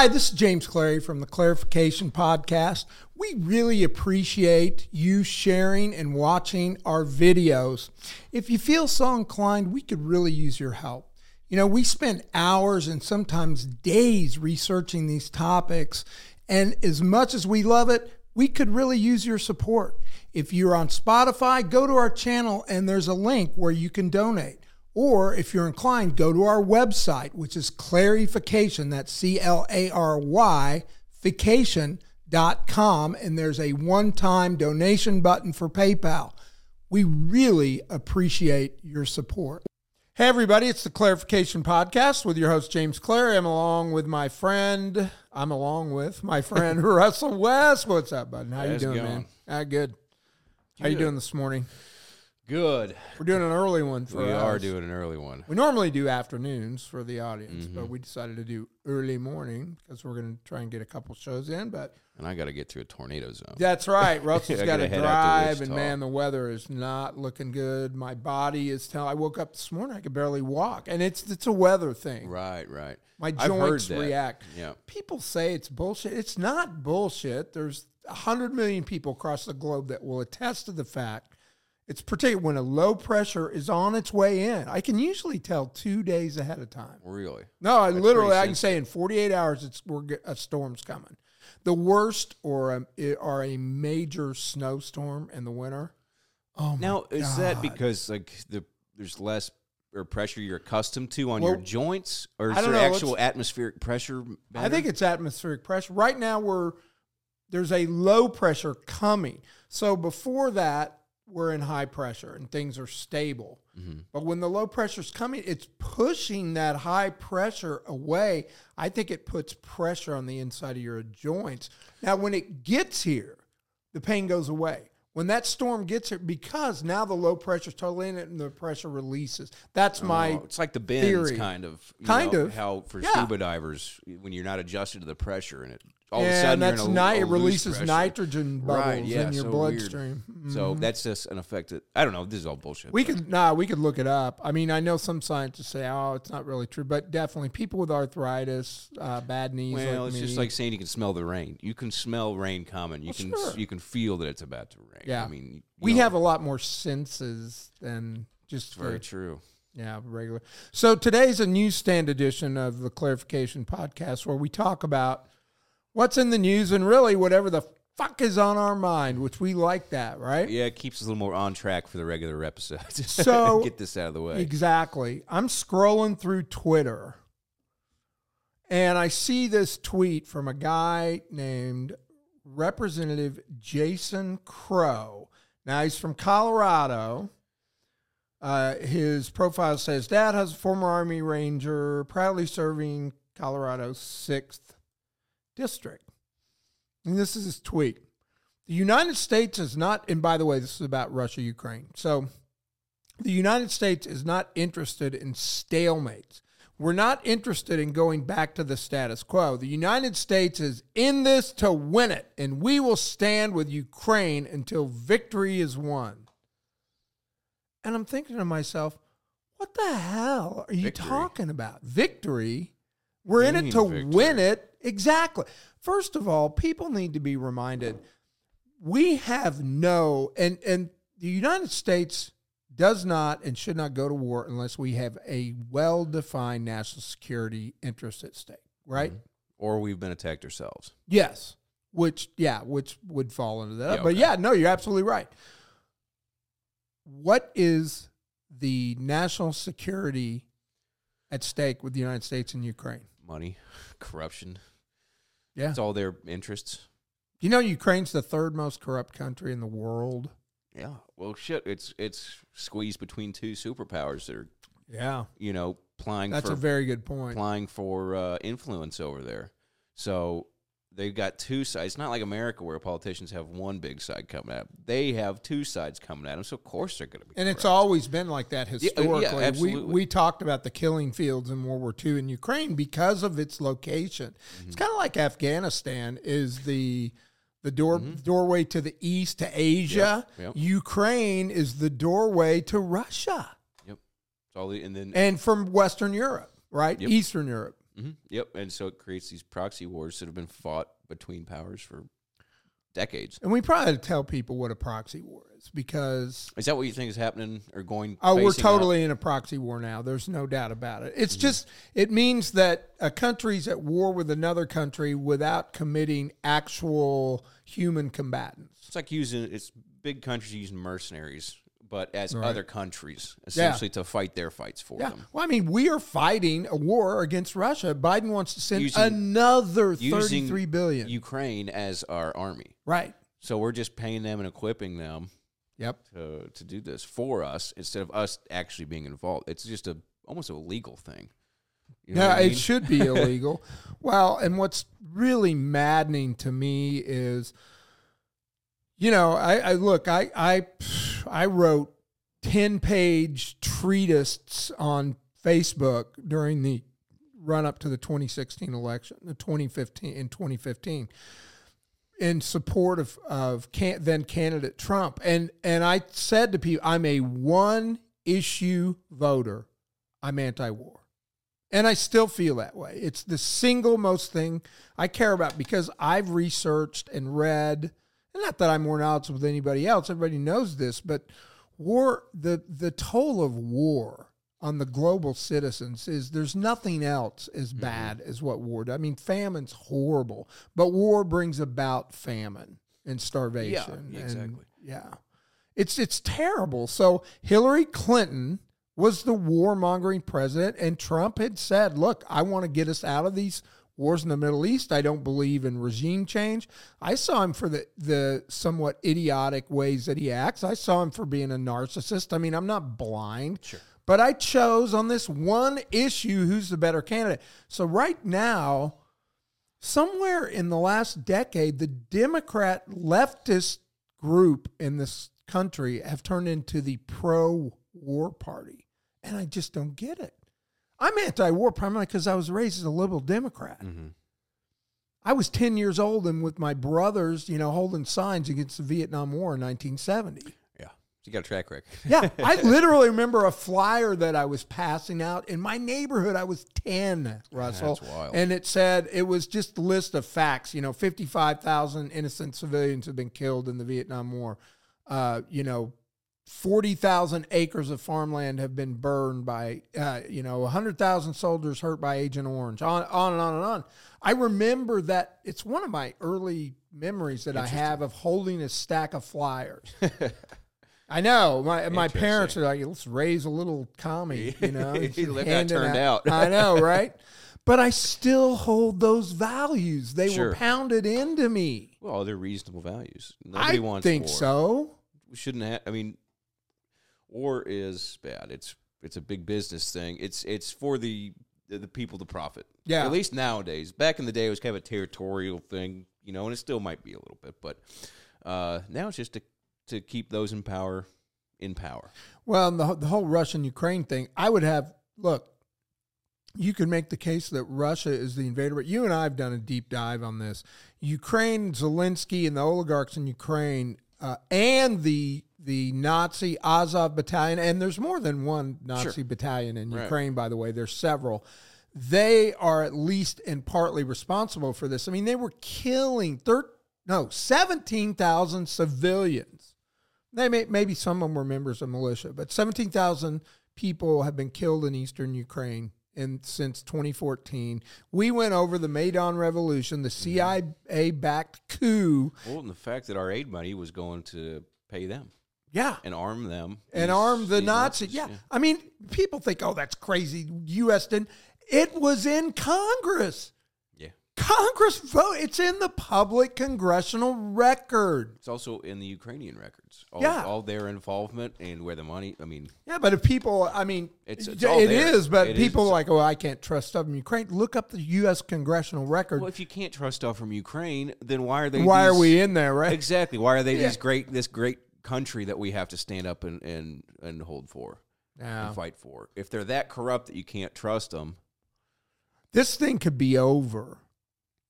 Hi, this is James Clary from the Claryfication Podcast. We really appreciate you sharing and watching our videos. If you feel so inclined, we could really use your help. You know, we spend hours and sometimes days researching these topics, and as much as we love it, we could really use your support. If you're on Spotify, go to our channel and there's a link where you can donate. Or if you're inclined, go to our website, which is clarification, that's C L A R Y, vacation.com, and there's a one time donation button for PayPal. We really appreciate your support. Hey, everybody, it's the Claryfication Podcast with your host, James Clary. I'm along with my friend, I'm along with my friend, Russell West. What's up, bud? How you How's it doing, man? Ah, good. How you doing this morning? Good. We're doing an early one for We us. are doing an early one. We normally do afternoons for the audience, but Mm-hmm. we decided to do early morning because we're going to try and get a couple shows in. But And I got to get to a tornado zone. that's right. Russell's I got to gotta head out to drive, and Wichita. man, the weather is not looking good. My body is telling. I woke up this morning, I could barely walk, and it's it's a weather thing. Right, right. My I've heard joints that. react. Yeah. People say it's bullshit. It's not bullshit. There's a hundred million people across the globe that will attest to the fact. It's particularly when a low pressure is on its way in. I can usually tell two days ahead of time. Really? No, I That's literally I can say in 48 hours it's we're a storm's coming. The worst or a, it- or a major snowstorm in the winter. Oh Now, is that because like the there's less or pressure you're accustomed to on Well, your joints, or is there know, actual atmospheric pressure? I think it's atmospheric pressure. Right now we're there's a low pressure coming. So before that we're in high pressure and things are stable. Mm-hmm. But when the low pressure is coming, it's pushing that high pressure away. I think it puts pressure on the inside of your joints. Now, when it gets here, the pain goes away. When that storm gets here, because now the low pressure is totally in it and the pressure releases. That's my Oh, it's like the bends, theory. kind of. you Kind know, of. how for Yeah. scuba divers when you're not adjusted to the pressure and it all of a and sudden that's a, ni- it releases nitrogen bubbles Right, yeah, in your so bloodstream. So Mhm. that's just an effect that I don't know. This is all bullshit. We but- could nah, we could look it up. I mean, I know some scientists say, "Oh, it's not really true," but definitely people with arthritis, uh, bad knees. Well, like it's me, just like saying you can smell the rain. You can smell rain coming. You Well, can sure. you can feel that it's about to rain. Yeah. I mean, we know, have a lot more senses than just very the- true. yeah regular. So today's a newsstand edition of the Claryfication Podcast, where we talk about what's in the news and really whatever the fuck is on our mind, which we like that, right? Yeah, it keeps us a little more on track for the regular episodes. So- get this out of the way. Exactly. I'm scrolling through Twitter and I see this tweet from a guy named Representative Jason Crow. Now he's from Colorado. Uh, his profile says dad has a former Army Ranger, proudly serving Colorado's sixth district. And this is his tweet. The United States is not, and by the way, this is about Russia Ukraine. So the United States is not interested in stalemates. We're not interested in going back to the status quo. The United States is in this to win it, and we will stand with Ukraine until victory is won. And I'm thinking to myself, what the hell are you Victory? talking about? Victory? We're in it to victory. win it. Exactly. First of all, people need to be reminded we have no and and the United States does not and should not go to war unless we have a well-defined national security interest at stake, right? Mm-hmm. Or we've been attacked ourselves. Yes. Which yeah, which would fall into that. Yeah, But yeah, no, you're absolutely right. What is the national security at stake with the United States and Ukraine? Money, corruption. Yeah. It's all their interests. You know Ukraine's the third most corrupt country in the world. Yeah. Well, shit. It's it's squeezed between two superpowers that are Yeah. you know plying That's for a very good point. applying for uh, influence over there. So they've got two sides. It's not like America where politicians have one big side coming at 'em. They have two sides coming at them. So of course they're going to be. And it's always been like that yeah, historically. we absolutely. we talked about the killing fields in World War II in Ukraine because of its location. Mm-hmm. It's kind of like Afghanistan is the the door doorway to the east to Asia. Mm-hmm. Yep, yep. Ukraine is the doorway to Russia Yep. It's all the, and then and from Western Europe, right? Yep. Eastern Europe. Hmm Yep. And so it creates these proxy wars that have been fought between powers for decades. And we probably tell people what a proxy war is because Is that what you think is happening or going? oh, we're facing out? totally in a proxy war now. There's no doubt about it. Mm-hmm. It's just it means that a country's at war with another country without committing actual human combatants. It's like using it's big countries using mercenaries, but as Right. other countries essentially to fight their fights for Yeah. them. Well, I mean, we are fighting a war against Russia. Biden wants to send Using- another thirty-three billion. Ukraine as our army. right. So we're just paying them and equipping them Yep. to to do this for us instead of us actually being involved. It's just a almost a legal thing. You know yeah, I it should be illegal. well, and what's really maddening to me is, you know, I, I look, I, I, I wrote ten page treatises on Facebook during the run up to the 2016 election, the 2015 in 2015 in support of of can, then candidate Trump. And and I said to people, I'm a one issue voter. I'm anti-war. And I still feel that way. It's the single most thing I care about because I've researched and read, and not that I'm more knowledgeable than anybody else. Everybody knows this, but war the the toll of war on the global citizens is there's nothing else as mm-hmm. bad as what war does. I mean, famine's horrible, but war brings about famine and starvation. Yeah, and- exactly. yeah. It's it's terrible. So Hillary Clinton was the warmongering president, and Trump had said, "Look, I want to get us out of these wars in the Middle East. I don't believe in regime change." I saw him for the the somewhat idiotic ways that he acts. I saw him for being a narcissist. I mean, I'm not blind. Sure. But I chose on this one issue who's the better candidate. So right now, somewhere in the last decade, the Democrat leftist group in this country have turned into the pro war party. And I just don't get it. I'm anti war primarily because I was raised as a liberal Democrat. Mhm. I was 10 years old and with my brothers, you know, holding signs against the Vietnam War in 1970. Yeah. You got a track record. Yeah, I literally remember a flyer that I was passing out in my neighborhood. I was 10, Russell. That's wild. And it said, it was just a list of facts. You know, 55,000 innocent civilians have been killed in the Vietnam War. Uh, you know, 40,000 acres of farmland have been burned by, uh, you know, 100,000 soldiers hurt by Agent Orange, on, on and on and on. I remember that it's one of my early memories that I have of holding a stack of flyers. I know my my parents are like, let's raise a little commie, you know. It handing turned out. I know, right? But I still hold those values. They Sure. were pounded into me. Well, they're reasonable values. Nobody I wants think war. so. We shouldn't have. I mean, war is bad. It's it's a big business thing. It's it's for the the, people to profit. Yeah. At least nowadays. Back in the day, it was kind of a territorial thing, you know, and it still might be a little bit, but uh, now it's just to to keep those in power in power. Well, and the whole- the whole Russian Ukraine thing, I would have look. You can make the case that Russia is the invader, but you and I have done a deep dive on this. Ukraine, Zelensky, and the oligarchs in Ukraine, uh, and the the Nazi Azov battalion, and there's more than one Nazi Sure. battalion in Right. Ukraine, by the way. There's several. They are at least and partly responsible for this. I mean, they were killing thir- no seventeen thousand civilians. They may, maybe some of them were members of militia, but 17,000 people have been killed in eastern Ukraine in, since 2014. We went over the Maidan Revolution, the CIA backed coup. Well, and the fact that our aid money was going to pay them Yeah. and arm them And arm the these Nazis. Yeah. I mean, people think, oh, that's crazy. U.S. didn't. It was in Congress. yeah. Congress vote. It's in the public congressional record. It's also in the Ukrainian records. All, Yeah. all their involvement and where the money. I mean, Yeah, but if people, I mean, It's- it it's is, but It is. people are like, oh, I can't trust stuff from Ukraine. Look up the U.S. congressional record. well, if you can't trust stuff from Ukraine, then why are they? Why are we in there, right? Exactly. Why are they Yeah. this great this great country that we have to stand up and and, and hold for Yeah. and fight for? If they're that corrupt that you can't trust them, This thing could be over.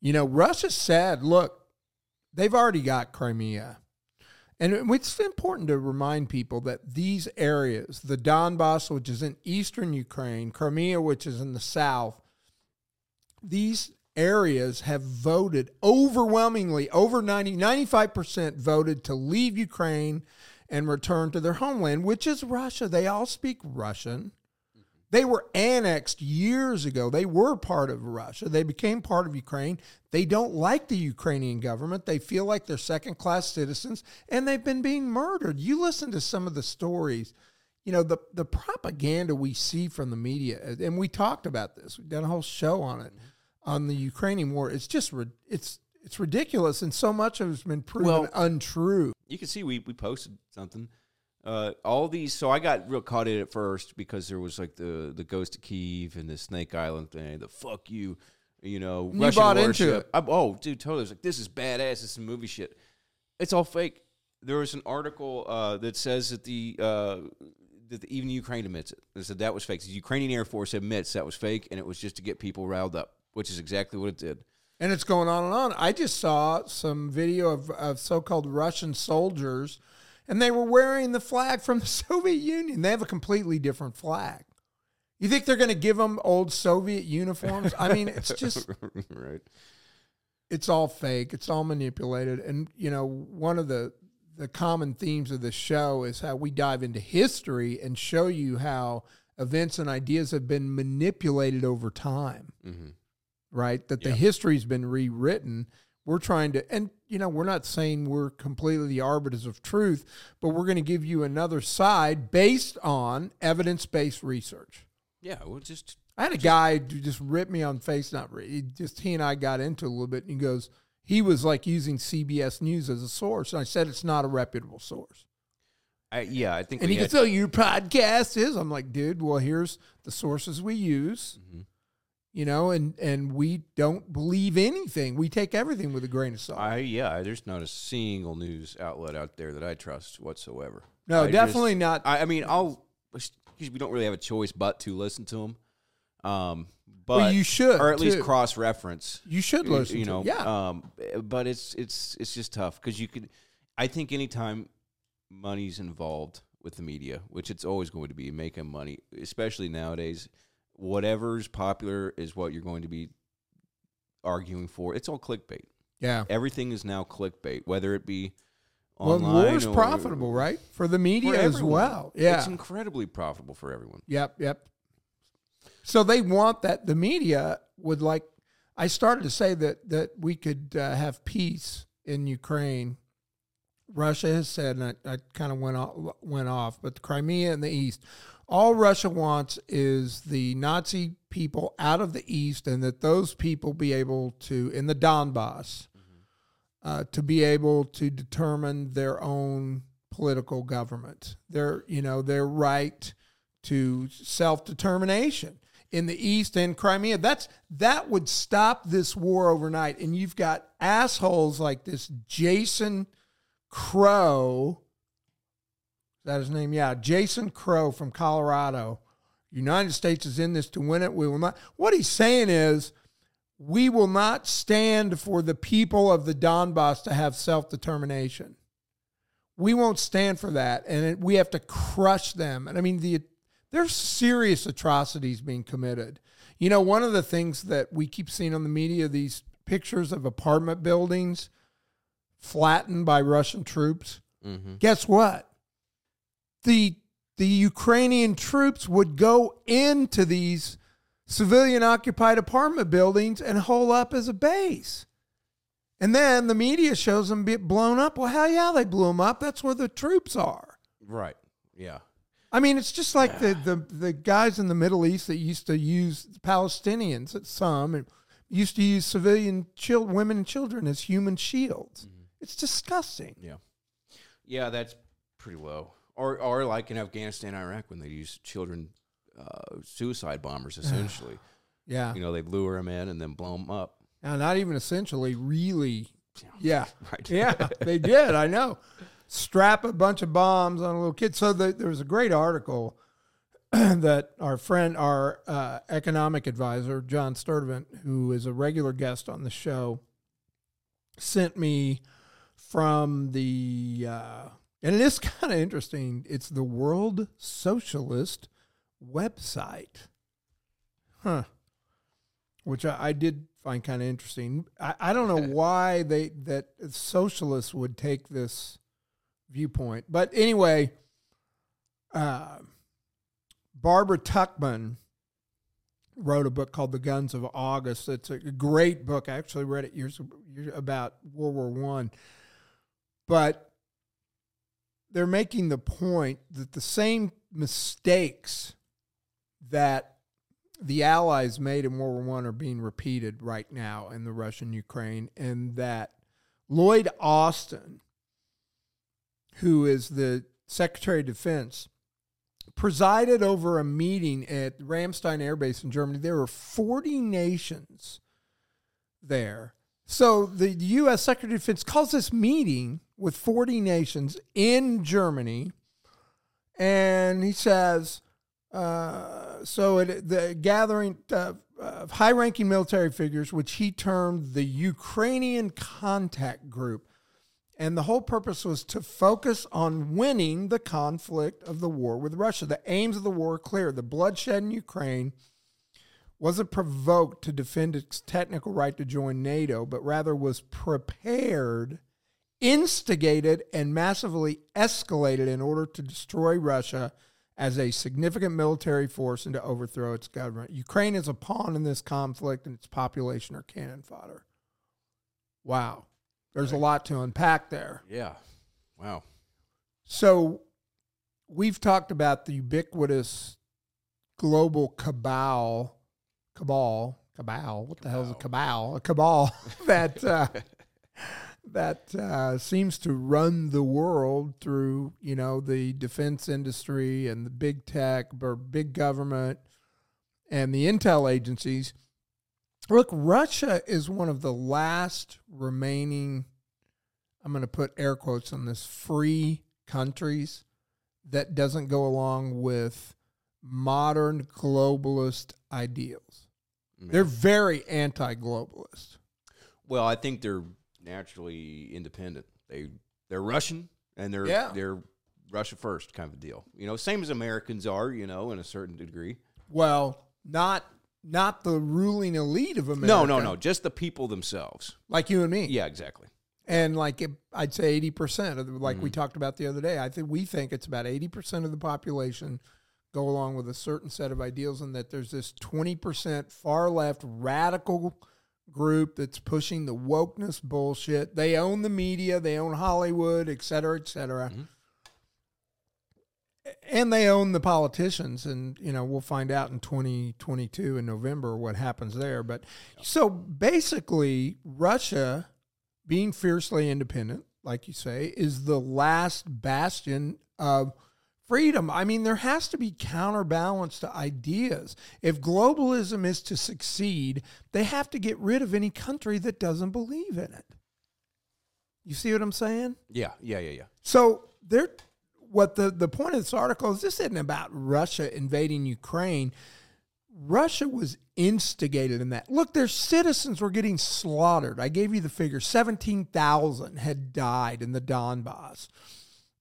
You know, Russia said, look, they've already got Crimea. And it's important to remind people that these areas, the Donbass, which is in eastern Ukraine, Crimea, which is in the south, these areas have voted overwhelmingly, over 90, 95% voted to leave Ukraine and return to their homeland, which is Russia. They all speak Russian. They were annexed years ago. They were part of Russia. They became part of Ukraine. They don't like the Ukrainian government. They feel like they're second class citizens and they've been being murdered. You listen to some of the stories, you know, the, the propaganda we see from the media, and we talked about this. We've done a whole show on it mm-hmm. On the Ukrainian war. It's just, it's, it's ridiculous. And so much of it's been proven Well- untrue. you can see we, we posted something. Uh, all these, so I got real caught in it first because there was like the the Ghost of Kiev and the Snake Island thing, the fuck you, you know, You Russian bought into worship. it. I'm, oh, dude, totally. I was like, this is badass. This is some movie shit. It's all fake. There was an article uh, that says that the uh, that the, even Ukraine admits it. They said that was fake. The Ukrainian Air Force admits that was fake, and it was just to get people riled up, which is exactly what it did. And it's going on and on. I just saw some video of, of so called Russian soldiers, and they were wearing the flag from the Soviet Union. They have a completely different flag. You think they're going to give them old Soviet uniforms? I mean, it's just, right. it's all fake. It's all manipulated. And, you know, one of the, the common themes of the show is how we dive into history and show you how events and ideas have been manipulated over time hmm right? That the Yeah. history's been rewritten. We're trying to, and you know, we're not saying we're completely the arbiters of truth, but we're going to give you another side based on evidence based research. Yeah, well, just I had a guy who just ripped me on face, not re- just he and I got into a little bit, and he goes, he was like using CBS News as a source, and I said it's not a reputable source. I, yeah, I think And he had- goes, "Oh, your podcast is." I'm like, "Dude, well, here's the sources we use." Mhm. You know, and and we don't believe anything. We take everything with a grain of salt. I yeah, there's not a single news outlet out there that I trust whatsoever. No, I definitely just- not. I, I mean, I'll we don't really have a choice but to listen to them. Um, but well, you should, or at least cross reference. You should listen. You to know, yeah. Um, but it's it's it's just tough because you could. I think anytime money's involved with the media, which it's always going to be making money, especially nowadays, whatever's popular is what you're going to be arguing for. It's all clickbait. yeah. Everything is now clickbait, whether it be Well, online war's or- profitable, right? For the media for as well. Yeah. it's incredibly profitable for everyone. Yep, yep. So they want that the media would like. I started to say that that we could uh, have peace in Ukraine. Russia has said, and I, I kind of went off, went off, but the Crimea and the East, all Russia wants is the Nazi people out of the East, and that those people be able to in the Donbass uh, to be able to determine their own political government, their you know their right to self determination in the East and Crimea. That's that would stop this war overnight. And you've got assholes like this Jason Crow. Is that his name? Yeah, Jason Crow from Colorado. United States is in this to win it. We will not. What he's saying is, we will not stand for the people of the Donbass to have self determination. We won't stand for that, and it, we have to crush them. And I mean, the there's serious atrocities being committed. You know, one of the things that we keep seeing on the media these pictures of apartment buildings flattened by Russian troops. Mm-hmm. Guess what? The the Ukrainian troops would go into these civilian occupied apartment buildings and hole up as a base. And then the media shows them get blown up. Well, hell yeah, they blew them up. That's where the troops are. Right. Yeah. I mean, it's just like the, the, the guys in the Middle East that used to use Palestinians, at some, and used to use civilian chil- women and children as human shields. Mm-hmm. It's disgusting. Yeah. Yeah, that's pretty low. Or or like in Afghanistan, Iraq, when they use children uh, suicide bombers, essentially. Yeah. you know, they lure them in and then blow them up. Now, not even essentially, really. Yeah. Right. Yeah, they did. I know. Strap a bunch of bombs on a little kid. So the, there was a great article that our friend, our uh, economic advisor, John Sturdivant, who is a regular guest on the show, sent me from the, uh, and it is kind of interesting. It's the World Socialist website. Huh. which I, I did find kind of interesting. I, I don't know why they that socialists would take this viewpoint, but anyway, uh, Barbara Tuchman wrote a book called The Guns of August. It's a great book. I actually read it years, years about World War One, but they're making the point that the same mistakes that the Allies made in World War One are being repeated right now in the Russian Ukraine, and that Lloyd Austin, who is the Secretary of Defense, presided over a meeting at Ramstein Air Base in Germany. There were 40 nations there. So the U.S. Secretary of Defense calls this meeting with 40 nations in Germany, and he says, uh, so it, the gathering of high-ranking military figures, which he termed the Ukrainian Contact Group, and the whole purpose was to focus on winning the conflict of the war with Russia. The aims of the war are clear. The bloodshed in Ukraine wasn't provoked to defend its technical right to join NATO, but rather was prepared, instigated, and massively escalated in order to destroy Russia as a significant military force and to overthrow its government. Ukraine is a pawn in this conflict, and its population are cannon fodder. Wow. There's a lot to unpack there. Yeah. Wow. So we've talked about the ubiquitous global cabal, cabal, cabal. What the hell is a cabal? A cabal that uh, that uh, seems to run the world through you know the defense industry and the big tech or big government and the intel agencies. Look, Russia is one of the last remaining, I'm going to put air quotes on this, free countries that doesn't go along with modern globalist ideals. They're very anti globalist. Well, I think they're naturally independent. They they're Russian and they're Yeah. they're Russia first kind of a deal. You know, same as Americans are, you know, in a certain degree. Well, not not the ruling elite of America. No, no, no, just the people themselves. Like you and me. Yeah, exactly. And like it, I'd say eighty percent of the, like Mm-hmm. we talked about the other day. I think we think it's about eighty percent of the population go along with a certain set of ideals, and that there's this twenty percent far left radical group that's pushing the wokeness bullshit. They own the media, they own Hollywood, et cetera, et cetera. Mm-hmm. And they own the politicians, and you know we'll find out in 2022 in November what happens there. But so basically, Russia being fiercely independent, like you say, is the last bastion of freedom. I mean, there has to be counterbalance to ideas. If globalism is to succeed, they have to get rid of any country that doesn't believe in it. You see what I'm saying? Yeah, yeah, yeah, yeah. So they're what the, the point of this article is this isn't about Russia invading Ukraine. Russia was instigated in that. Look, their citizens were getting slaughtered. I gave you the figure 17,000 had died in the Donbass.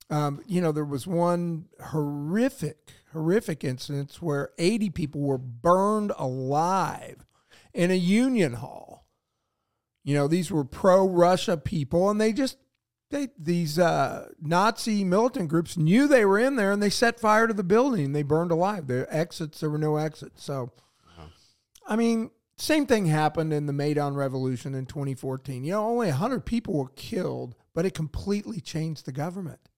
Um, you know, there was one horrific, horrific instance where 80 people were burned alive in a union hall. You know, these were pro Russia people, and they just they these uh, Nazi militant groups knew they were in there, and they set fire to the building. and They burned alive. Their exits, there were no exits. So, I mean, same thing happened in the Maidan Revolution in 2014. You know, only 100 people were killed, but it completely changed the government.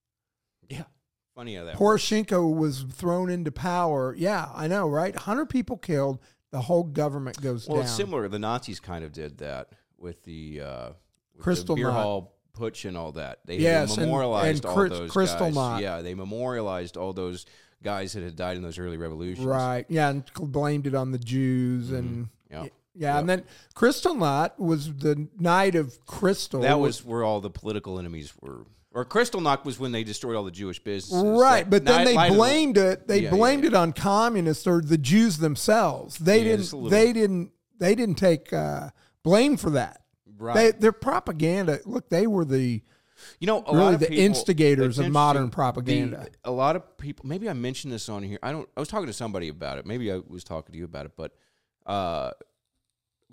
How that. Poroshenko was thrown into power. Yeah, I know, right? 100 people killed. The whole government goes Well, down. it's similar. The Nazis kind of did that with the uh, with Crystal the beer Knot. hall putsch and all that. They, Yes, they and- memorialized and all those Crystal guys. Knot. Yeah, they memorialized all those guys that had died in those early revolutions. Right. Yeah, and blamed it on the Jews and Yeah. yeah, and then Kristallnacht was the night of Crystal. That was where all the political enemies were. Or Kristallnacht was when they destroyed all the Jewish businesses. right, but then they light of the- blamed it. They Yeah, yeah, blamed yeah. it on communists or the Jews themselves. They Yeah, didn't. They didn't. They didn't take uh, blame for that. Right. They, their propaganda. Look, they were the You know, really the people- instigators of modern propaganda. The- a lot of people. Maybe I mentioned this on here. I don't. I was talking to somebody about it. Maybe I was talking to you about it. But uh,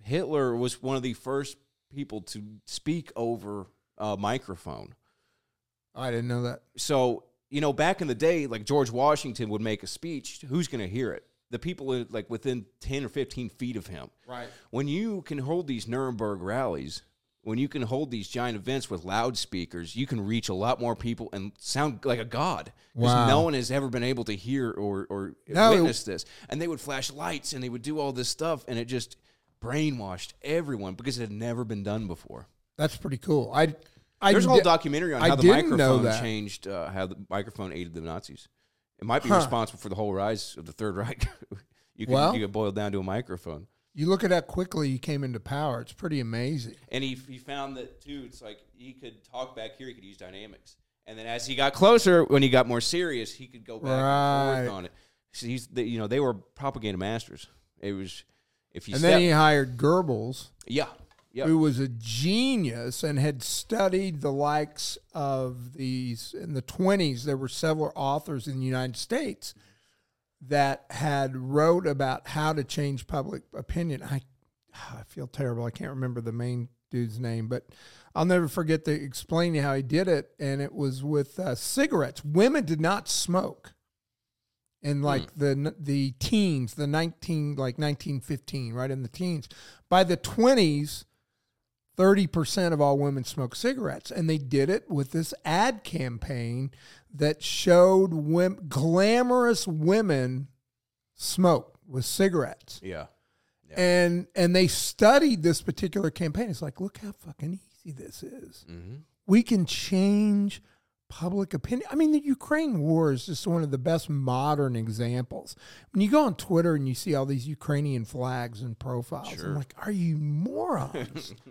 Hitler was one of the first people to speak over a microphone. I didn't know that. So you know, back in the day, like George Washington would make a speech. Who's going to hear it? The people in, like within ten or fifteen feet of him. Right. When you can hold these Nuremberg rallies, when you can hold these giant events with loudspeakers, you can reach a lot more people and sound like a god. Because Wow. no one has ever been able to hear or, or No, it- witness this. And they would flash lights and they would do all this stuff, and it just brainwashed everyone because it had never been done before. That's pretty cool. I, I There's a whole di- documentary on I how the didn't know microphone that. changed, uh, how the microphone aided the Nazis. It might be Huh. responsible for the whole rise of the Third Reich. you could Well- you could boil down to a microphone. You look at how quickly he came into power. It's pretty amazing. And he, he found that too. It's like he could talk back here. He could use dynamics. And then as he got closer, when he got more serious, he could go back and Right. forth on it. So he's, the, you know, they were propaganda masters. It was if you and then he hired Goebbels, yeah, yeah, who was a genius and had studied the likes of these in the 20s. There were several authors in the United States that had wrote about how to change public opinion. I, I feel terrible. I can't remember the main dude's name, but I'll never forget to explain how he did it. And it was with uh, cigarettes. Women did not smoke in like the the teens, the 19 like 1915, right in the teens. By the 20s, 30% of all women smoke cigarettes and they did it with this ad campaign that showed women, glamorous women smoke with cigarettes. yeah. And and they studied this particular campaign. It's like, look how fucking easy this is. hmm We can change public opinion. I mean, the Ukraine war is just one of the best modern examples. When you go on Twitter and you see all these Ukrainian flags and profiles, Sure. I'm like, are you morons?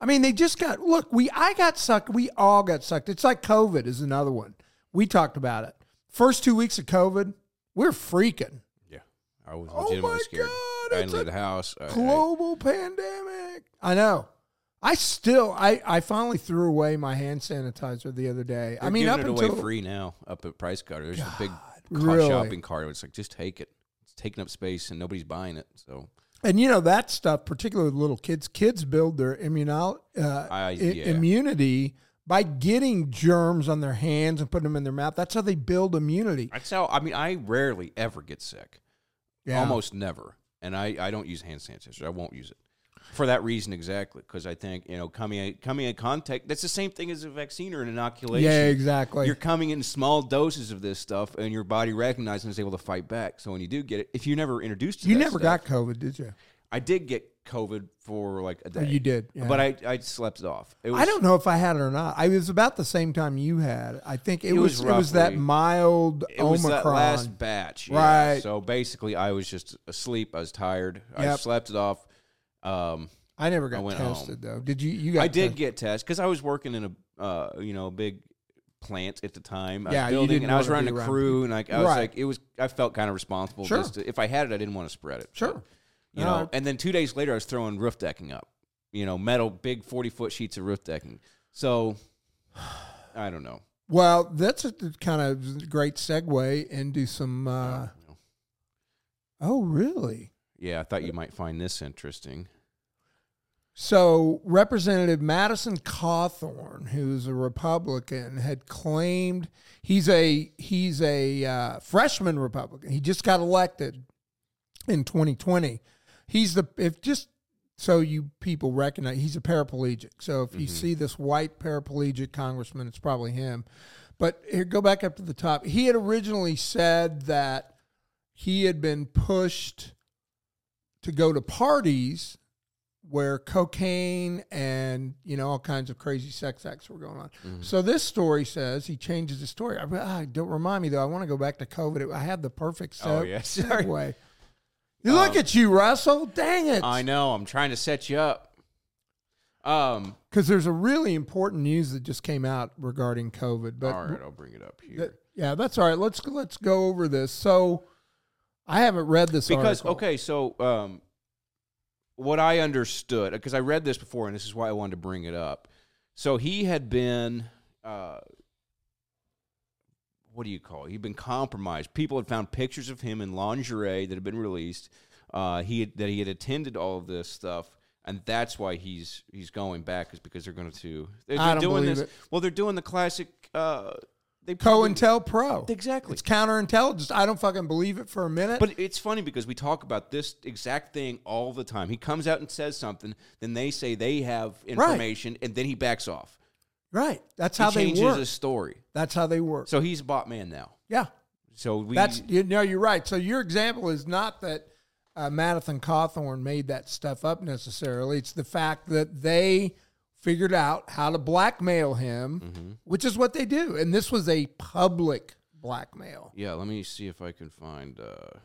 I mean, they just got look. We I got sucked. We all got sucked. It's like COVID is another one. We talked about it. First two weeks of COVID, we're freaking. Yeah. I was Oh legitimately my scared. God, I didn't leave the house. I- I- global pandemic. I know. I still, I, I finally threw away my hand sanitizer the other day. I mean, up it away until free now up at Price Cutter. There's a big car really? shopping cart. It's like just take it. It's taking up space and nobody's buying it. So and you know that stuff, particularly with little kids. Kids build their immuno, uh, I- i- yeah. immunity by getting germs on their hands and putting them in their mouth. That's how they build immunity. that's how. I mean, I rarely ever get sick. Yeah. Almost never. And I, I don't use hand sanitizer. I won't use it for that reason exactly because I think you know coming in, coming in contact. That's the same thing as a vaccine or an inoculation. Yeah, exactly. You're coming in small doses of this stuff, and your body recognizes and is able to fight back. So when you do get it, if you never introduced to you never stuff- got COVID, did you? I did get COVID for like a Oh, day. you did. yeah. but I, I slept it off. It was, I don't know if I had it or not. I was about the same time you had. I think it, It was, was it was that mild It was Omicron. that last batch, yeah. Right. So basically, I was just asleep. I was tired. I slept it off. Um, I never I got went tested home. though. Did you? You got? I did tested? get tested because I was working in a uh, you know a big plant at the time. I Yeah, you building, and I was running a crew, and like I was Right. like it was. I felt kind of responsible. Sure. Just to, if I had it, I didn't want to spread it. Sure. But, you No, know, and then two days later, I was throwing roof decking up. You know, metal, big forty foot sheets of roof decking. So I don't know. Well, that's a kind of great segue into some. Uh, oh, really? Yeah, I thought you might find this interesting. So, Representative Madison Cawthorn, who's a Republican, had claimed he's a he's a uh, freshman Republican. He just got elected in 2020. He's the if just so you people recognize he's a paraplegic. So if you see this white paraplegic congressman, it's probably him. But here, go back up to the top. He had originally said that he had been pushed to go to parties where cocaine and you know all kinds of crazy sex acts were going on. So this story says he changes the story. I, ah, don't remind me though. I want to go back to COVID. I had the perfect Oh, se- yeah, sorry. segue. You look Um, at you, Russell. Dang it! I know. I'm trying to set you up. Um. Because there's a really important news that just came out regarding COVID. But all right, I'll bring it up here. that- yeah, that's all right. Let's let's go over this. So I haven't read this because article. okay, so um, what I understood because I read this before, and this is why I wanted to bring it up. So he had been, uh, what do you call? it? He'd been compromised. People had found pictures of him in lingerie that had been released. Uh, he had, that he had attended all of this stuff. and that's why he's he's going back is because they're going to they're, they're don't doing believe this. it. Well, they're doing the classic. Uh, they COINTELPRO. Exactly. It's counterintelligence. I don't fucking believe it for a minute. But it's funny because we talk about this exact thing all the time. He comes out and says something, then they say they have information, and then he backs off. right. That's He how they changes work. his story. That's how they work. So he's a bot man now. yeah. So we That's you know you're right. So your example is not that uh, Madison Cawthorn made that stuff up necessarily. It's the fact that they figured out how to blackmail him, Mm-hmm. which is what they do. And this was a public blackmail. yeah. Let me see if I can find. Uh,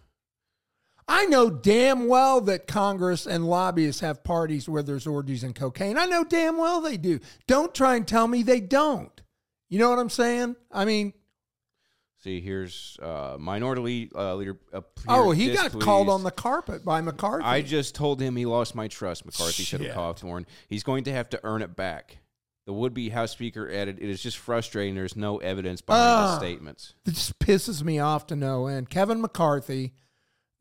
I know damn well that Congress and lobbyists have parties where there's orgies and cocaine. I know damn well they do. Don't try and tell me they don't. You know what I'm saying? I mean, see, here's uh, minority uh, leader. oh, he got called on the carpet by McCarthy. I just told him he lost my trust. McCarthy said of Shit. Cawthorn. He's going to have to earn it back. The would-be House Speaker added, "It is just frustrating. There's no evidence behind Ah. the statements." It just pisses me off to no end. Kevin McCarthy,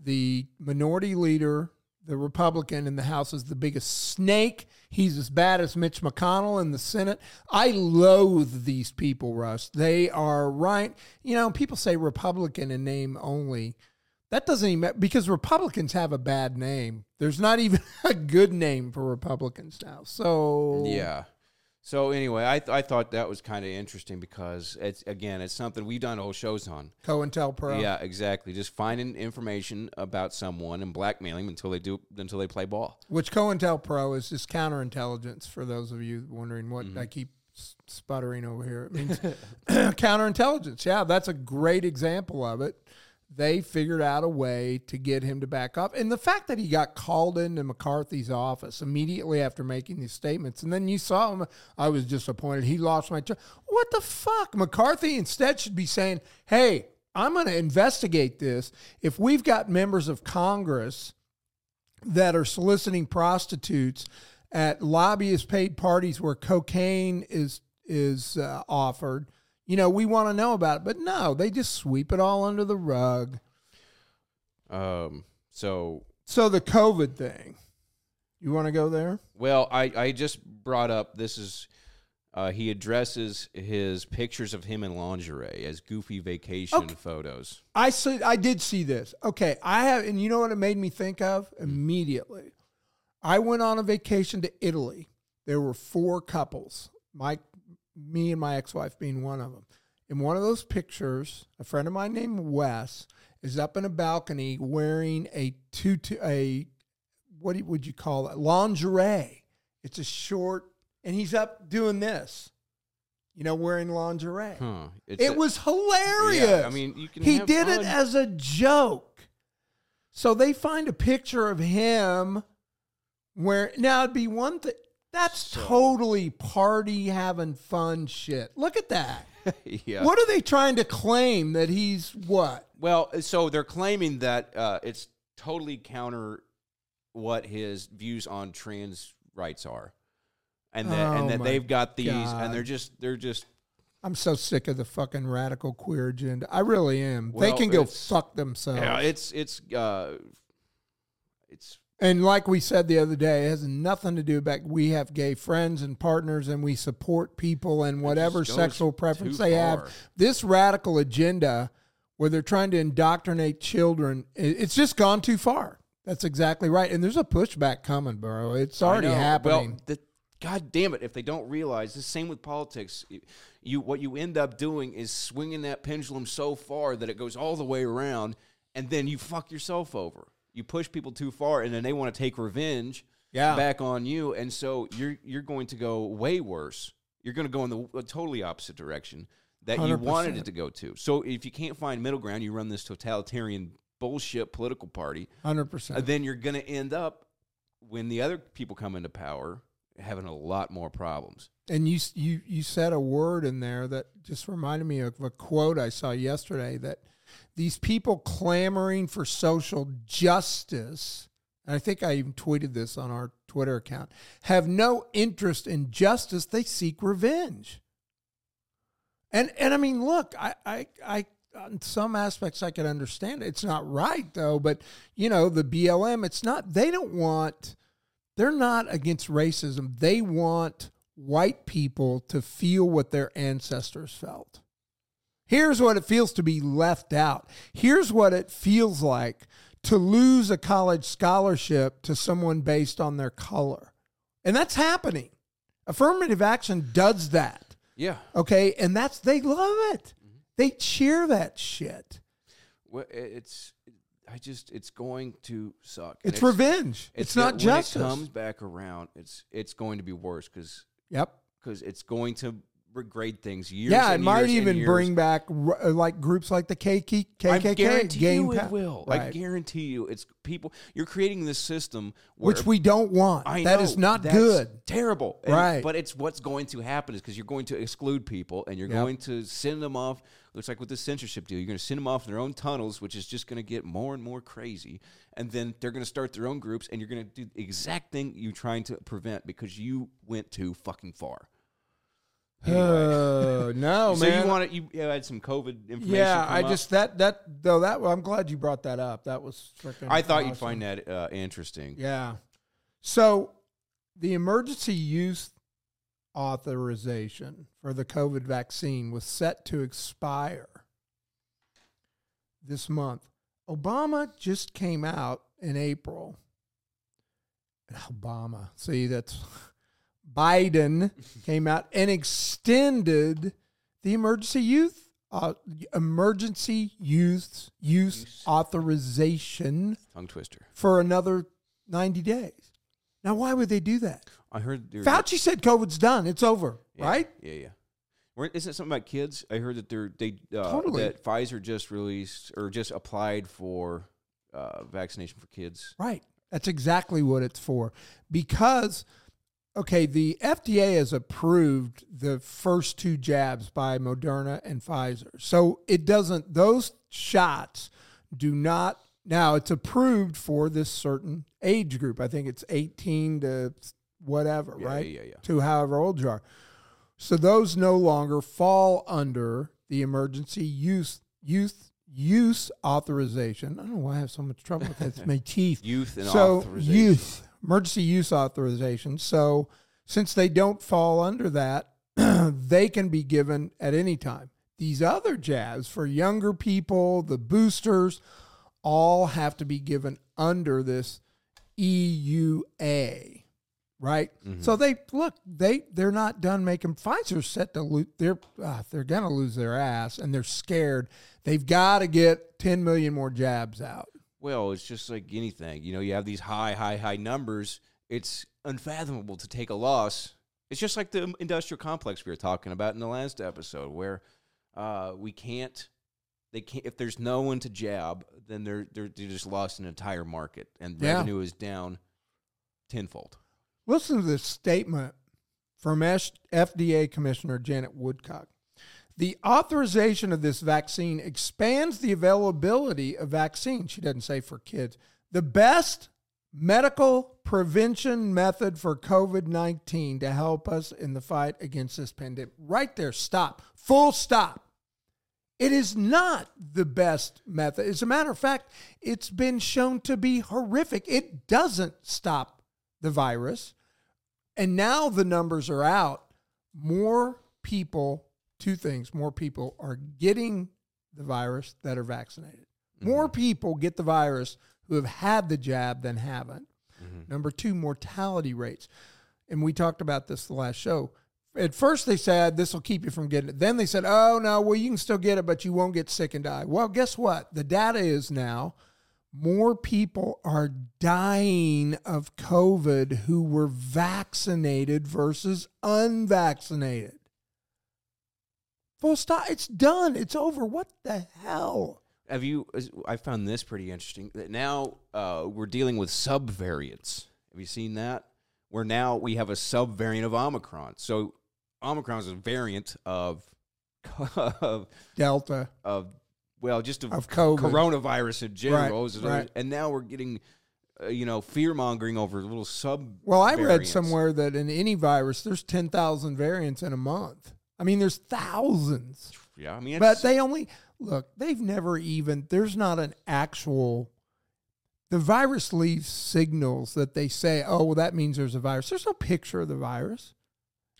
the minority leader, the Republican in the House, is the biggest snake. He's as bad as Mitch McConnell in the Senate. I loathe these people, Russ. They are right. You know, people say Republican in name only. That doesn't even because Republicans have a bad name. There's not even a good name for Republicans now. So Yeah. So anyway, I th- I thought that was kind of interesting because it's again it's something we've done whole shows on. COINTELPRO. Yeah, exactly. Just finding information about someone and blackmailing them until they do until they play ball. Which COINTELPRO is just counterintelligence for those of you wondering what Mm-hmm. I keep sputtering over here. It means counterintelligence. Yeah, that's a great example of it. They figured out a way to get him to back up. And the fact that he got called into McCarthy's office immediately after making these statements, and then you saw him, I was disappointed. He lost my trust. What the fuck? McCarthy instead should be saying, hey, I'm going to investigate this. If we've got members of Congress that are soliciting prostitutes at lobbyist paid parties where cocaine is is uh, offered you know we want to know about it but no they just sweep it all under the rug Um. So so the covid thing you want to go there well, I I just brought up this is. Uh, he addresses his pictures of him in lingerie as goofy vacation Okay. photos. i see i did see this okay i have and you know what it made me think of immediately i went on a vacation to italy there were four couples my me and my ex-wife being one of them in one of those pictures a friend of mine named wes is up in a balcony wearing a tutu a what would you call it lingerie it's a short and he's up doing this you know wearing lingerie Huh. It a- was hilarious. Yeah, I mean, you can He did it as a joke. So they find a picture of him where now it'd be one thing. That's So- totally party having fun shit. Look at that. yeah. What are they trying to claim that he's what? Well, so they're claiming that uh, it's totally counter what his views on trans rights are, and that Oh and that they've got these, God. and they're just they're just I'm so sick of the fucking radical queer agenda. I really am. they can go fuck themselves. yeah, it's it's uh, it's And like we said the other day, it has nothing to do about we have gay friends and partners and we support people and whatever sexual preference they far. have. This radical agenda where they're trying to indoctrinate children, it's just gone too far. That's exactly right. And there's a pushback coming, bro. It's already happening. Well, the, God damn it! If they don't realize the same with politics, you what you end up doing is swinging that pendulum so far that it goes all the way around, and then you fuck yourself over. You push people too far, and then they want to take revenge Yeah. back on you, and so you're you're going to go way worse. You're going to go in the totally opposite direction that you wanted it to go to. So if you can't find middle ground, you run this totalitarian bullshit political party, 100%. uh, then you're going to end up when the other people come into power having a lot more problems. And you you you said a word in there that just reminded me of a quote I saw yesterday that these people clamoring for social justice, and I think I even tweeted this on our Twitter account, have no interest in justice, they seek revenge. And and I mean, look, I I I on some aspects I can understand it. It's not right though, but you know, the BLM, it's not they don't want they're not against racism. They want white people to feel what their ancestors felt. Here's what it feels to be left out. Here's what it feels like to lose a college scholarship to someone based on their color. And that's happening. Affirmative action does that. Yeah. Okay. And that's, they love it. Mm-hmm. They cheer that shit. Well, it's. I just. It's going to suck. It's, And revenge. It's, not when justice. It comes back around. It's. It's going to be worse because yep. because it's going to regrade things years. Yeah, it might even bring back r- uh, like groups like the KK, I guarantee game you it will. I guarantee you, it's people. You're creating this system where Which we don't want. I That know, is not good. Terrible. And- Right. But it's what's going to happen is because you're going to exclude people and you're Yep. going to send them off. Looks like with the censorship deal, you're going to send them off in their own tunnels, which is just going to get more and more crazy. And then they're going to start their own groups, and you're going to do the exact thing you're trying to prevent because you went too fucking far. Uh, no, so man. you want to you you had some COVID information? yeah, I up? just that that though that I'm glad you brought that up. That was freaking. I thought you'd find that uh, interesting. Yeah. So the emergency use authorization for the COVID vaccine was set to expire this month. Obama just came out in April. Obama, see, that's Biden came out and extended the emergency youth uh, emergency use use Use. authorization Tongue twister. for another 90 days. Now, why would they do that? I heard there- Fauci said COVID's done. It's over, Yeah, right? Yeah, yeah. Weren't- Isn't it something about kids? I heard that they're they uh, Totally. that Pfizer just released or just applied for uh, vaccination for kids. Right. That's exactly what it's for. Because, okay, the FDA has approved the first two jabs by Moderna and Pfizer. So it doesn't, those shots do not, now it's approved for this certain age group. I think it's 18 to whatever, Yeah, right? yeah, yeah. To however old you are. So those no longer fall under the emergency use youth use authorization. I don't know why I have so much trouble with that. It's my teeth. Youth and so authorization. youth emergency use authorization. So since they don't fall under that, they can be given at any time. These other jabs for younger people, the boosters, all have to be given under this EUA, right? Mm-hmm. So they look they they're not done making Pfizer's set to lose. They're uh, they're gonna lose their ass, and they're scared. They've got to get 10 million more jabs out. Well, it's just like anything. You know, you have these high, high, high numbers. It's unfathomable to take a loss. It's just like the industrial complex we were talking about in the last episode, where uh, we can't. They can't. If there's no one to jab, then they're they're, they're just lost an entire market, and Yeah. revenue is down tenfold. Listen to this statement from FDA Commissioner Janet Woodcock. The authorization of this vaccine expands the availability of vaccine. She doesn't say for kids. The best medical prevention method for COVID 19 to help us in the fight against this pandemic. Right there, stop. Full stop. It is not the best method. As a matter of fact, it's been shown to be horrific. It doesn't stop the virus. And now the numbers are out. More people, two things, more people are getting the virus that are vaccinated. Mm-hmm. More people get the virus who have had the jab than haven't. Mm-hmm. Number two, mortality rates. And we talked about this the last show. At first, they said this will keep you from getting it. Then they said, oh, no, well, you can still get it, but you won't get sick and die. Well, guess what? The data is now more people are dying of COVID who were vaccinated versus unvaccinated. Full stop. It's done. It's over. What the hell? Have you? I found this pretty interesting. That now uh, we're dealing with subvariants. Have you seen that? Where now we have a subvariant of Omicron. So Omicron is a variant of of, Delta of well, just of, of COVID. coronavirus in general. Right, right. And now we're getting, uh, you know, fear mongering over a little sub. Well, I read somewhere that in any virus, there's 10,000 variants in a month. I mean, there's thousands. Yeah, I mean, But they only look, they've never even, there's not an actual the virus leaves signals that they say, "Oh, well, that means there's a virus." There's no picture of the virus.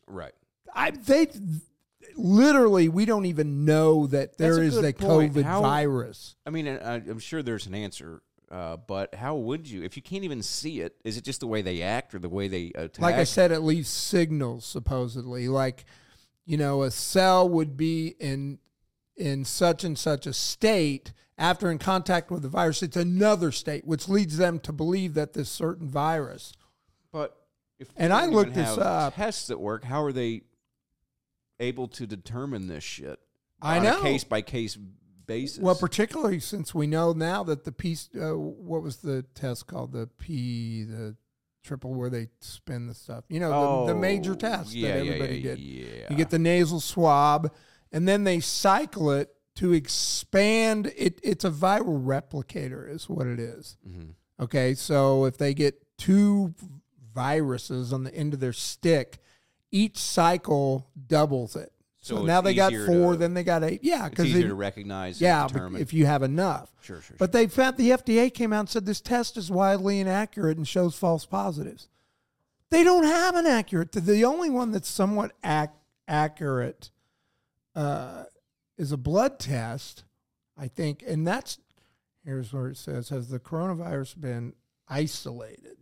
Right. I they literally we don't even know that there a is good a. COVID How- virus. I mean, I, I'm sure there's an answer, uh, but how would you if you can't even see it? Is it just the way they act or the way they attack? Like I said, it leaves signals supposedly. Like, you know, a cell would be in in such and such a state after in contact with the virus. It's another state, which leads them to believe that this certain virus. But if And I looked this up. Tests that work. How are they able to determine this shit? I on know. a case by case basis. Well, particularly since we know now that the piece, uh, what was the test called? The P, the triple, where they spin the stuff. You know, the, the major Oh, test yeah, that everybody yeah, did. Yeah. You get the nasal swab, and then they cycle it to expand. It, it's a viral replicator, is what it is. Mhm. Okay, so if they get two viruses on the end of their stick, each cycle doubles it. So, now they got four, to- then they got eight. Yeah, It's because easier to recognize. yeah, if you have enough. sure, sure. But they found the FDA came out and said this test is widely inaccurate and shows false positives. They don't have an accurate. The only one that's somewhat ac- accurate uh, is a blood test, I think, and that's here's where it says: Has the coronavirus been isolated?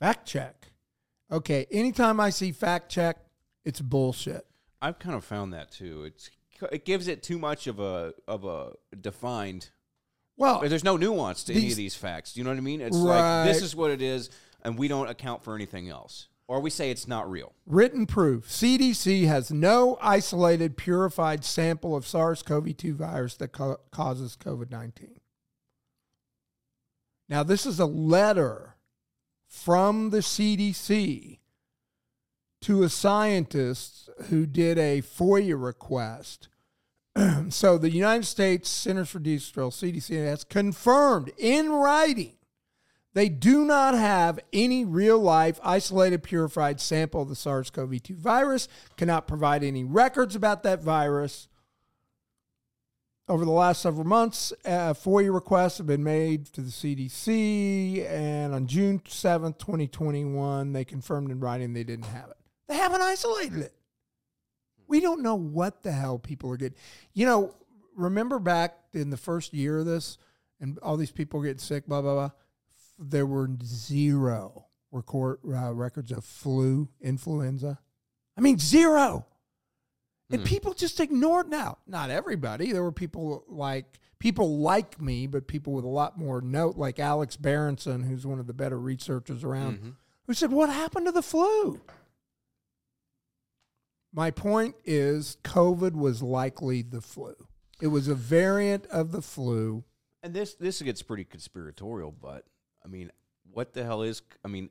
Fact check. Okay, anytime I see fact check, it's bullshit. I've kind of found that too. It's it gives it too much of a of a defined. Well, There's no nuance to any of these facts. Do you know what I mean? It's like this is what it is, and we don't account for anything else, or we say it's not real. Written proof CDC has no isolated, purified sample of SARS CoV 2 virus that ca- causes COVID 19. Now, this is a letter from the CDC to a scientist who did a FOIA request. so, the United States Centers for Disease Control, CDC, has confirmed in writing they do not have any real life isolated purified sample of the SARS CoV 2 virus, cannot provide any records about that virus. Over the last several months, uh, FOIA requests have been made to the CDC, and on June 7th, 2021, they confirmed in writing they didn't have it. They haven't isolated it. We don't know what the hell people are getting. You know, remember back in the first year of this, and all these people getting sick, blah, blah, blah there were zero record uh, records of flu, influenza. I mean, zero. And Hmm. people just ignored now. Not everybody. There were people like people like me, but people with a lot more note, like Alex Berenson, who's one of the better researchers around, Mhm. who said, What happened to the flu? My point is, COVID was likely the flu. It was a variant of the flu. And this this gets pretty conspiratorial, but I mean, what the hell is? I mean,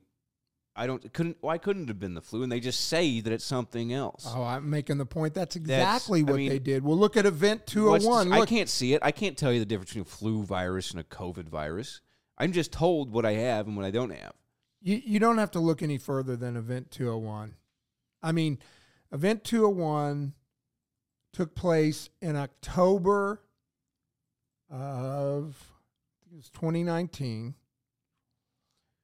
I don't couldn't. Why couldn't it have been the flu? And they just say that it's something else. Oh, I'm making the point. That's exactly I what mean, they did. Well, look at Event 201. this- oh I can't see it. I can't tell you the difference between a flu virus and a COVID virus. I'm just told what I have and what I don't have. you, you don't have to look any further than Event 201. I mean, Event 201 took place in October of it was 2019,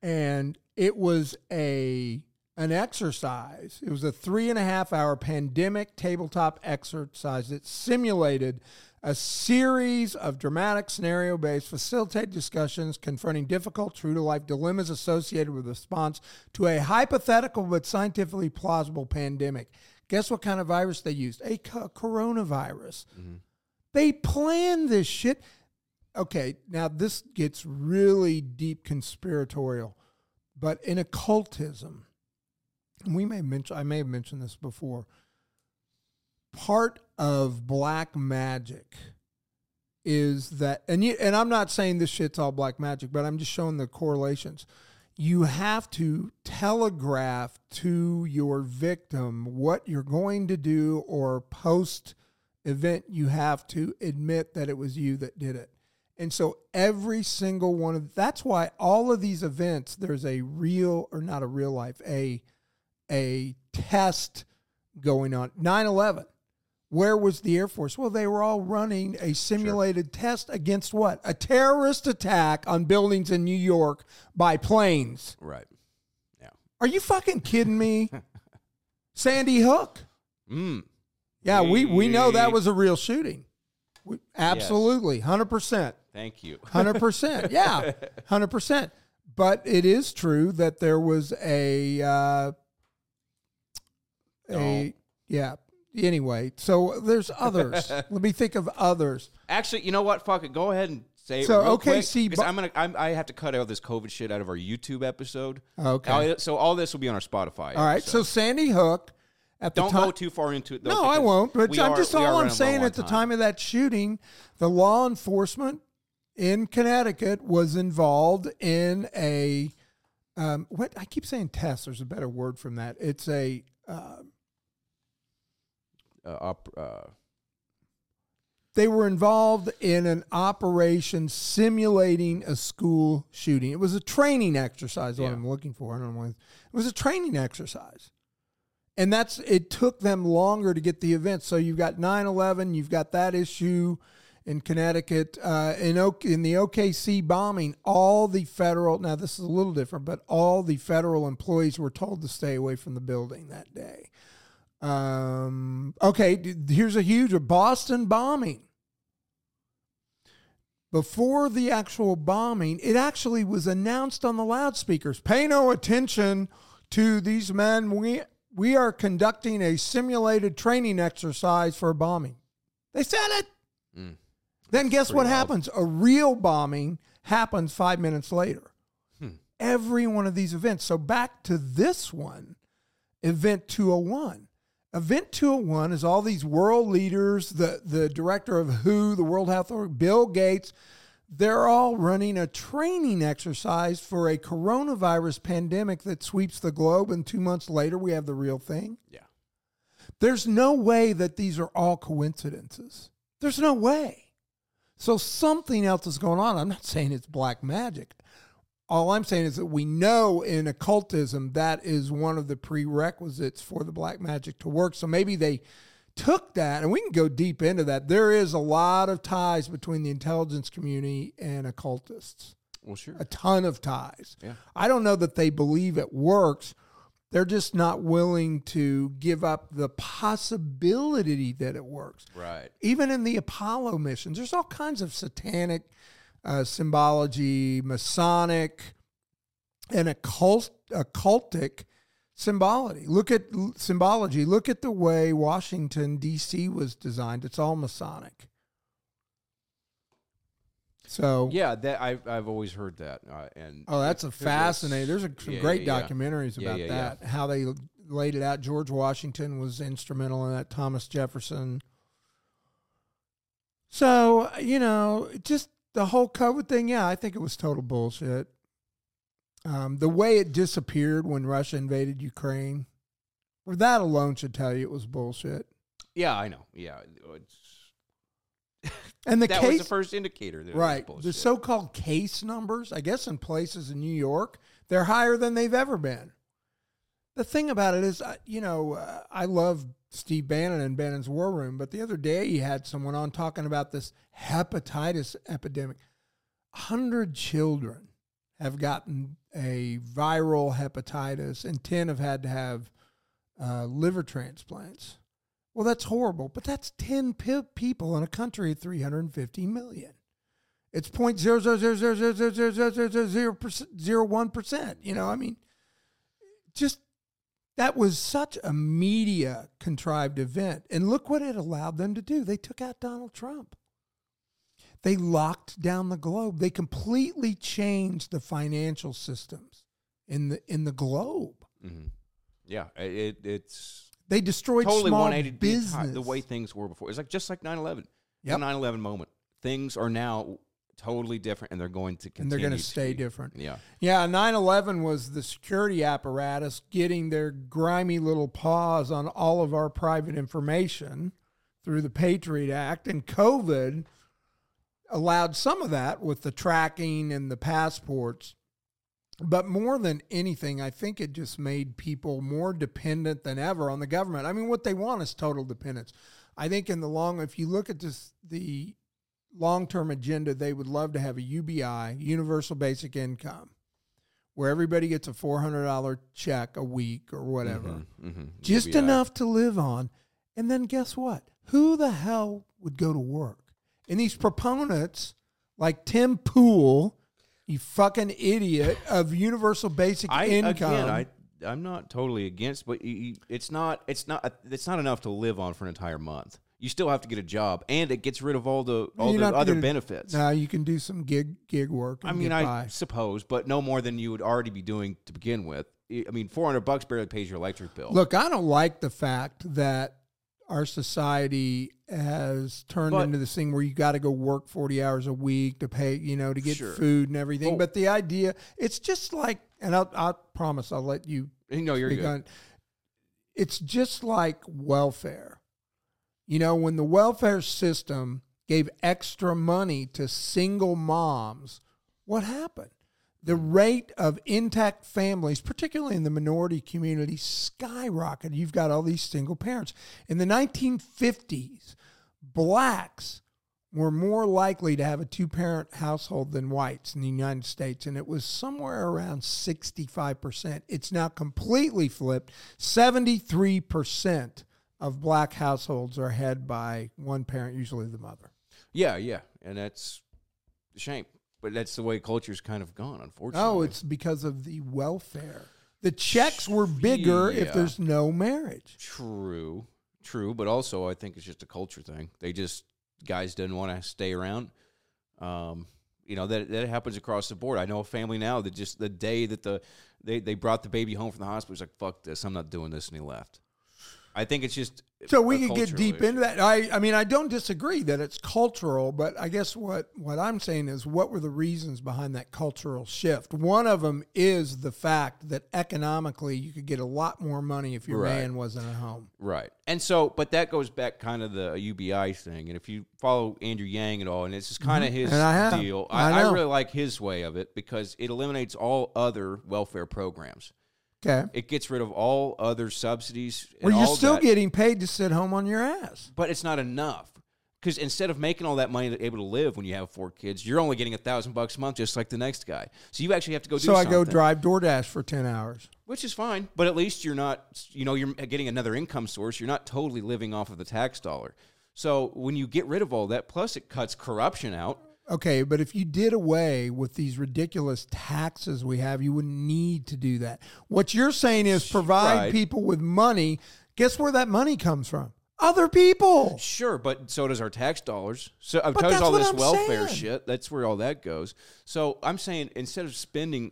and it was a an exercise. It was a three and a half hour pandemic tabletop exercise that simulated a series of dramatic scenario based facilitated discussions confronting difficult true to life dilemmas associated with response to a hypothetical but scientifically plausible pandemic. Guess what kind of virus they used? A co- coronavirus. Mm-hmm. They planned this shit. Okay, now this gets really deep conspiratorial, but in occultism, and we may mention I may have mentioned this before. Part of black magic is that and you and I'm not saying this shit's all black magic, but I'm just showing the correlations. You have to telegraph to your victim what you're going to do or post event you have to admit that it was you that did it. And so every single one of that's why all of these events there's a real or not a real life a a test going on 9/11 Where was the Air Force? Well, they were all running a simulated test against what? A terrorist attack on buildings in New York by planes. Right. Yeah. Are you fucking kidding me? Sandy Hook. Mm. Yeah, we, we know that was a real shooting. We, absolutely, 100%. Thank you. 100%. Yeah, 100%. But it is true that there was a, uh, a, yeah. Anyway, so there's others. Let me think of others. Actually, you know what? Fuck it. Go ahead and say So, it real okay, quick, see, 'cause bu- I'm gonna. I'm, I have to cut out this COVID shit out of our YouTube episode. Okay. So all this will be on our Spotify. All right. So. Sandy Hook at the don't time. go too far into it. Though, No, I won't. But I'm are- just all I'm saying at the on time of that shooting, the law enforcement in Connecticut was involved in a um, what I keep saying test. There's a better word from that. It's a Uh, op, uh, they were involved in an operation simulating a school shooting. It was a training exercise. What Yeah. I'm looking for. I don't know. It was a training exercise, and that's it. Took them longer to get the event. So you've got 9/11. You've got that issue in Connecticut. Uh, in o- in the OKC bombing, all the federal. Now this is a little different, but all the federal employees were told to stay away from the building that day. Um, okay, here's a huge Boston bombing. Before the actual bombing, it actually was announced on the loudspeakers. Pay no attention to these men. We we are conducting a simulated training exercise for a bombing. They said it. Mm. Then guess what wild. happens? A real bombing happens five minutes later. Hmm. Every one of these events. So back to this one, Event 201. Event 201 is all these world leaders, the, the director of WHO, the World Health Organization, Bill Gates, they're all running a training exercise for a coronavirus pandemic that sweeps the globe. And two months later, we have the real thing. yeah. There's no way that these are all coincidences. There's no way. So something else is going on. I'm not saying it's black magic. All I'm saying is that we know in occultism that is one of the prerequisites for the black magic to work. So maybe they took that, and we can go deep into that. There is a lot of ties between the intelligence community and occultists Well, sure. a ton of ties. Yeah. I don't know that they believe it works. They're just not willing to give up the possibility that it works. Right. Even in the Apollo missions, there's all kinds of satanic uh, symbology, Masonic, and occult, occultic symbology. Look at symbology. Look at the way Washington D.C. was designed. It's all Masonic. So Yeah, that I've I've always heard that, uh, and Oh, that's a fascinating. There's a, some yeah, great yeah, documentaries Yeah, about that. How they laid it out. George Washington was instrumental in that. Thomas Jefferson. So you know, just the whole COVID thing. Yeah, I think it was total bullshit. Um, the way it disappeared when Russia invaded Ukraine, or that alone should tell you it was bullshit. Yeah, I know. Yeah, it's, And the that case, was the first indicator. That it was Right. The so called case numbers, I guess in places in New York, they're higher than they've ever been. The thing about it is, you know, uh, I love Steve Bannon and Bannon's War Room, but the other day he had someone on talking about this hepatitis epidemic. 100 children have gotten a viral hepatitis, and 10 have had to have uh, liver transplants. Well, that's horrible, but that's 10 p- people in a country of 350 million. It's 0.000000001%. You know, I mean, just that was such a media contrived event, and look what it allowed them to do. They took out Donald Trump. They locked down the globe. They completely changed the financial systems in the in the globe. Mhm. Yeah, it, it's They destroyed totally small 180 the, business. the way things were before. It's like just like 9/11. The Yep. 9/11 moment. Things are now totally different, and they're going to continue. and they're going to stay different. Yeah, Yeah, 9 11 was the security apparatus getting their grimy little paws on all of our private information through the Patriot Act. And COVID allowed some of that with the tracking and the passports. But more than anything, I think it just made people more dependent than ever on the government. I mean, what they want is total dependence. I think in the long, if you look at this, the long term agenda, they would love to have a UBI, universal basic income, where everybody gets a four hundred dollar check a week or whatever, Mhm, mhm. just UBI. enough to live on. And then guess what? Who the hell would go to work? And these proponents, like Tim Pool, you fucking idiot of universal basic I income. again, I I'm not totally against, but you, you- it's not it's not it's not enough to live on for an entire month. You still have to get a job, and it gets rid of all the all You're the other gonna- benefits. Now you can do some gig gig work. And I mean, I by. suppose, but no more than you would already be doing to begin with. I mean, 400 bucks barely pays your electric bill. look. I don't like the fact that our society has turned But- into this thing where you got to go work forty hours a week to pay, you know, to get Sure. food and everything. But the idea, it's just like, and I'll, I promise I'll let you no, you're good. on- It's just like welfare. You know, when the welfare system gave extra money to single moms, what happened? The rate of intact families, particularly in the minority community, skyrocketed. You've got all these single parents. In the 1950s, blacks were more likely to have a two parent household than whites in the United States, and it was somewhere around 65%. It's now completely flipped. 73% of black households are head by one parent, usually the mother. Yeah, yeah, and that's a shame. But that's the way culture's kind of gone, unfortunately. Oh, it's because of the welfare. The checks were bigger if there's no marriage. True, true, but also I think it's just a culture thing. They just guys didn't want to stay around. Um, you know that that happens across the board. I know a family now that just the day that the they they brought the baby home from the hospital, was like fuck this, I'm not doing this, and he left. I think it's just So we could get deep issue. into that. I, I mean, I don't disagree that it's cultural, but I guess what, what I'm saying is what were the reasons behind that cultural shift? One of them is the fact that economically you could get a lot more money if your Right. man wasn't at home. Right. And so, but that goes back kind of the UBI thing. And if you follow Andrew Yang at all, and it's just kind of his Mm-hmm. And I deal, I I, I really like his way of it because it eliminates all other welfare programs. Okay. It gets rid of all other subsidies. and Well, you're still that, getting paid to sit home on your ass. but it's not enough. Because instead of making all that money to able to live when you have four kids, you're only getting a thousand bucks a month, just like the next guy. So you actually have to go do So I go drive DoorDash for 10 hours. which is fine. But at least you're not, you know, you're getting another income source. You're not totally living off of the tax dollar. So when you get rid of all that, plus it cuts corruption out. Okay, but if you did away with these ridiculous taxes we have, you wouldn't need to do that. What you're saying is provide Right. people with money. Guess where that money comes from? Other people. Sure, but so does our tax dollars. So uh, But does that's all this I'm welfare saying. shit. That's where all that goes. So I'm saying instead of spending,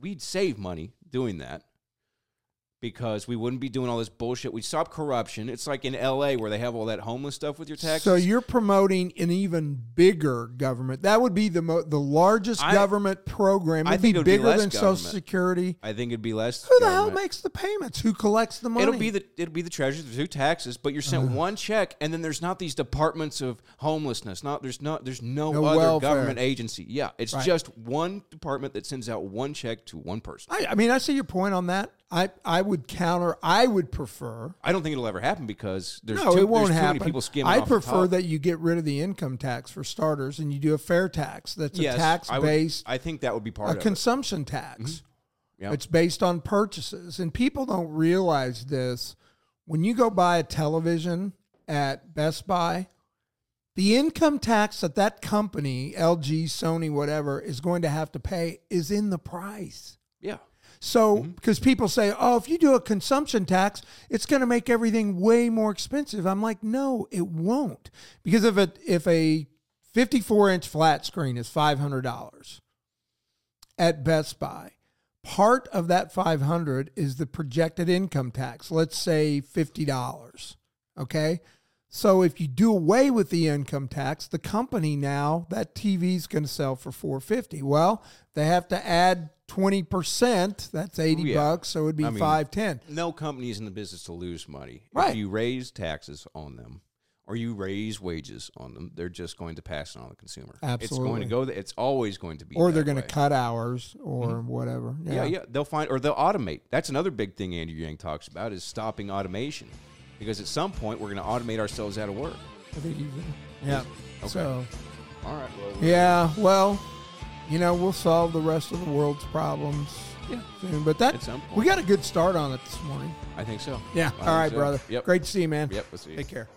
we'd save money doing that because we wouldn't be doing all this bullshit. We'd stop corruption. It's like in L.A. where they have all that homeless stuff with your taxes. So you're promoting an even bigger government. That would be the mo- the largest I- government program. I It'd think be it would be bigger less than Social. Security. I think it'd be less. Who the hell makes the payments? Who collects the money? It'll be the it'll be the treasury, the two taxes, but you're sent one check, and then there's not these departments of homelessness. Not there's not there's no, No other welfare. government agency. Yeah, it's Right. just one department that sends out one check to one person. I, I mean, I see your point on that. I, I would counter. I would prefer. I don't think it'll ever happen because there's no, too, it won't happen. many people skimming. I prefer that you get rid of the income tax for starters, and you do a fair tax. That's Yes, a tax I would- based, I think that would be part a of a consumption mm-hmm. tax. Yeah. It's based on purchases, and people don't realize this. When you go buy a television at Best Buy, the income tax that that company, LG, Sony, whatever, is going to have to pay is in the price. Yeah, So, mm-hmm. because people say, oh, if you do a consumption tax, it's going to make everything way more expensive. I'm like, no, it won't. Because if a, if a 54 inch flat screen is $500 at Best Buy, part of that 500 is the projected income tax. Let's say $50. Okay. So if you do away with the income tax, the company now that TV is going to sell for 450. Well, they have to add 20%, that's 80 yeah. bucks, so it'd be I mean, 510. no company is in the business to lose money. Right. If you raise taxes on them or you raise wages on them, they're just going to pass it on to the consumer. Absolutely. It's going to go. th- It's always going to be. Or they're going to cut hours or mm-hmm. whatever. Yeah, yeah. They'll find or they'll automate. That's another big thing Andrew Yang talks about is stopping automation. because at some point we're going to automate ourselves out of work. I think in. Yeah. Okay. So All right. Well, yeah, well, you know, we'll solve the rest of the world's problems Yeah. soon. But that At some point. we got a good start on it this morning. I think so. Yeah. I All right, so. brother. Yep. Great to see you, man. Yep. Let's see. Take care.